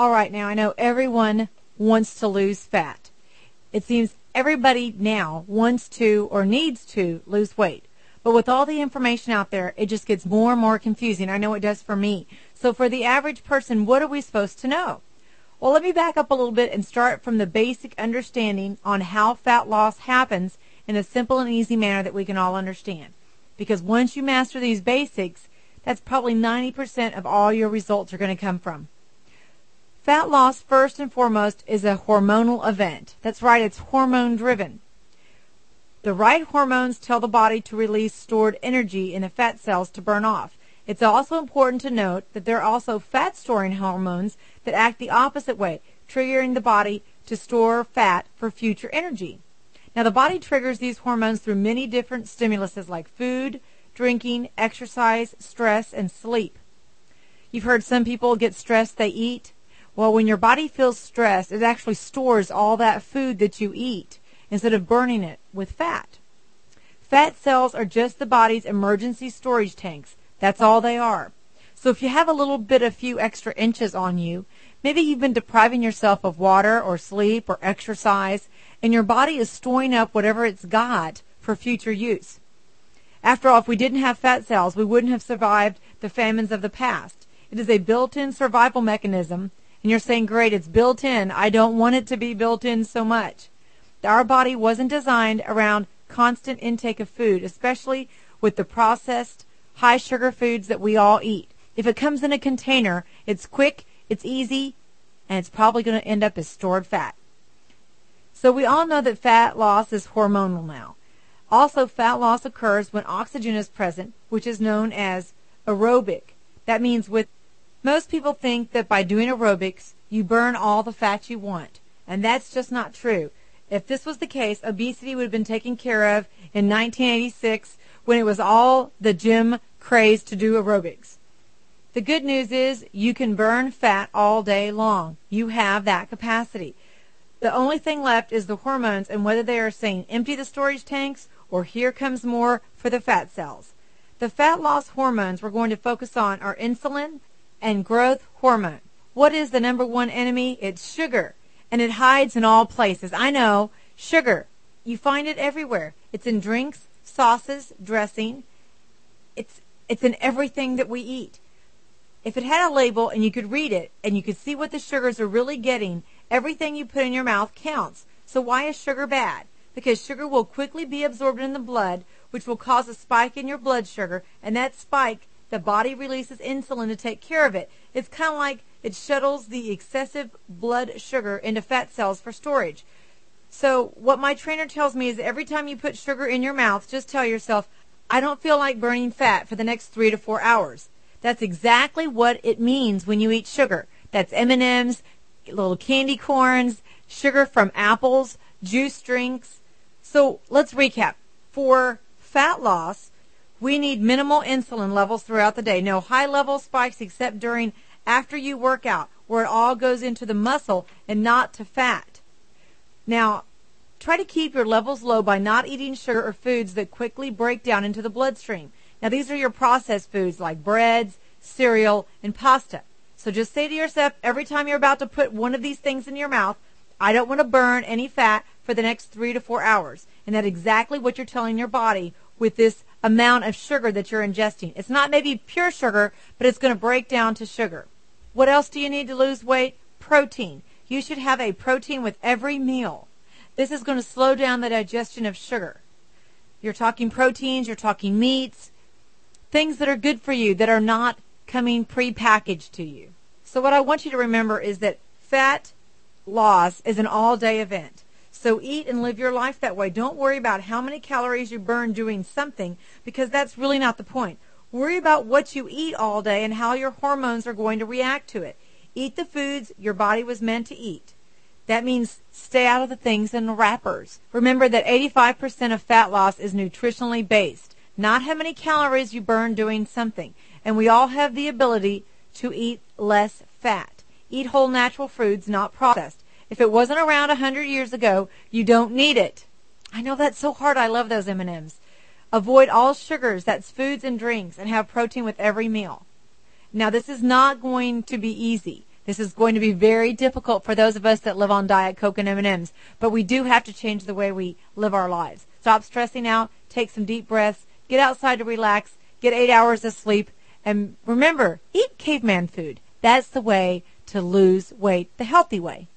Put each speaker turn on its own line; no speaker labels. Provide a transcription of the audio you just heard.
All right, now I know everyone wants to lose fat. It seems everybody now wants to or needs to lose weight. But with all the information out there, it just gets more and more confusing. I know it does for me. So for the average person, what are we supposed to know? Well, let me back up a little bit and start from the basic understanding on how fat loss happens in a simple and easy manner that we can all understand. Because once you master these basics, that's probably 90% of all your results are going to come from. Fat loss, first and foremost, is a hormonal event. That's right, it's hormone driven. The right hormones tell the body to release stored energy in the fat cells to burn off. It's also important to note that there are also fat storing hormones that act the opposite way, triggering the body to store fat for future energy. Now, the body triggers these hormones through many different stimuluses like food, drinking, exercise, stress, and sleep. You've heard some people get stressed, they eat. Well, when your body feels stressed, it actually stores all that food that you eat instead of burning it with fat. Fat cells are just the body's emergency storage tanks. That's all they are. So if you have a little bit, a few extra inches on you, maybe you've been depriving yourself of water or sleep or exercise, and your body is storing up whatever it's got for future use. After all, if we didn't have fat cells, we wouldn't have survived the famines of the past. It is a built-in survival mechanism, and you're saying, great, it's built in. I don't want it to be built in so much. Our body wasn't designed around constant intake of food, especially with the processed high sugar foods that we all eat. If it comes in a container, it's quick, it's easy, and it's probably going to end up as stored fat. So we all know that fat loss is hormonal now. Also, fat loss occurs when oxygen is present, which is known as aerobic. That means with most people think that by doing aerobics, you burn all the fat you want. And that's just not true. If this was the case, obesity would have been taken care of in 1986 when it was all the gym craze to do aerobics. The good news is you can burn fat all day long. You have that capacity. The only thing left is the hormones and whether they are saying empty the storage tanks or here comes more for the fat cells. The fat loss hormones we're going to focus on are insulin and growth hormone. What is the number one enemy? It's sugar and it hides in all places. I know, sugar. You find it everywhere. It's in drinks, sauces, dressing. It's it's in everything that we eat. If it had a label and you could read it and you could see what the sugars are really getting, everything you put in your mouth counts. So why is sugar bad? Because sugar will quickly be absorbed in the blood, which will cause a spike in your blood sugar, and that spike, the body releases insulin to take care of it. It's kind of like it shuttles the excessive blood sugar into fat cells for storage. So what my trainer tells me is every time you put sugar in your mouth, just tell yourself, I don't feel like burning fat for the next three to four hours. That's exactly what it means when you eat sugar. That's M&Ms, little candy corns, sugar from apples, juice drinks. So let's recap. For fat loss, we need minimal insulin levels throughout the day. No high level spikes except during after you work out, where it all goes into the muscle and not to fat. Now, try to keep your levels low by not eating sugar or foods that quickly break down into the bloodstream. Now, these are your processed foods like breads, cereal, and pasta. So just say to yourself every time you're about to put one of these things in your mouth, I don't want to burn any fat for the next three to four hours. And that's exactly what you're telling your body with this amount of sugar that you're ingesting. It's not maybe pure sugar, but it's going to break down to sugar. What else do you need to lose weight? Protein. You should have a protein with every meal. This is going to slow down the digestion of sugar. You're talking proteins, you're talking meats, things that are good for you that are not coming pre-packaged to you. So what I want you to remember is that fat loss is an all-day event. So eat and live your life that way. Don't worry about how many calories you burn doing something because that's really not the point. Worry about what you eat all day and how your hormones are going to react to it. Eat the foods your body was meant to eat. That means stay out of the things in the wrappers. Remember that 85% of fat loss is nutritionally based, not how many calories you burn doing something. And we all have the ability to eat less fat. Eat whole natural foods, not processed. If it wasn't around a hundred years ago, you don't need it. I know that's so hard. I love those M&Ms. Avoid all sugars, that's foods and drinks, and have protein with every meal. Now, this is not going to be easy. This is going to be very difficult for those of us that live on Diet Coke and M&Ms, but we do have to change the way we live our lives. Stop stressing out, take some deep breaths, get outside to relax, get eight hours of sleep, and remember, eat caveman food. That's the way to lose weight the healthy way.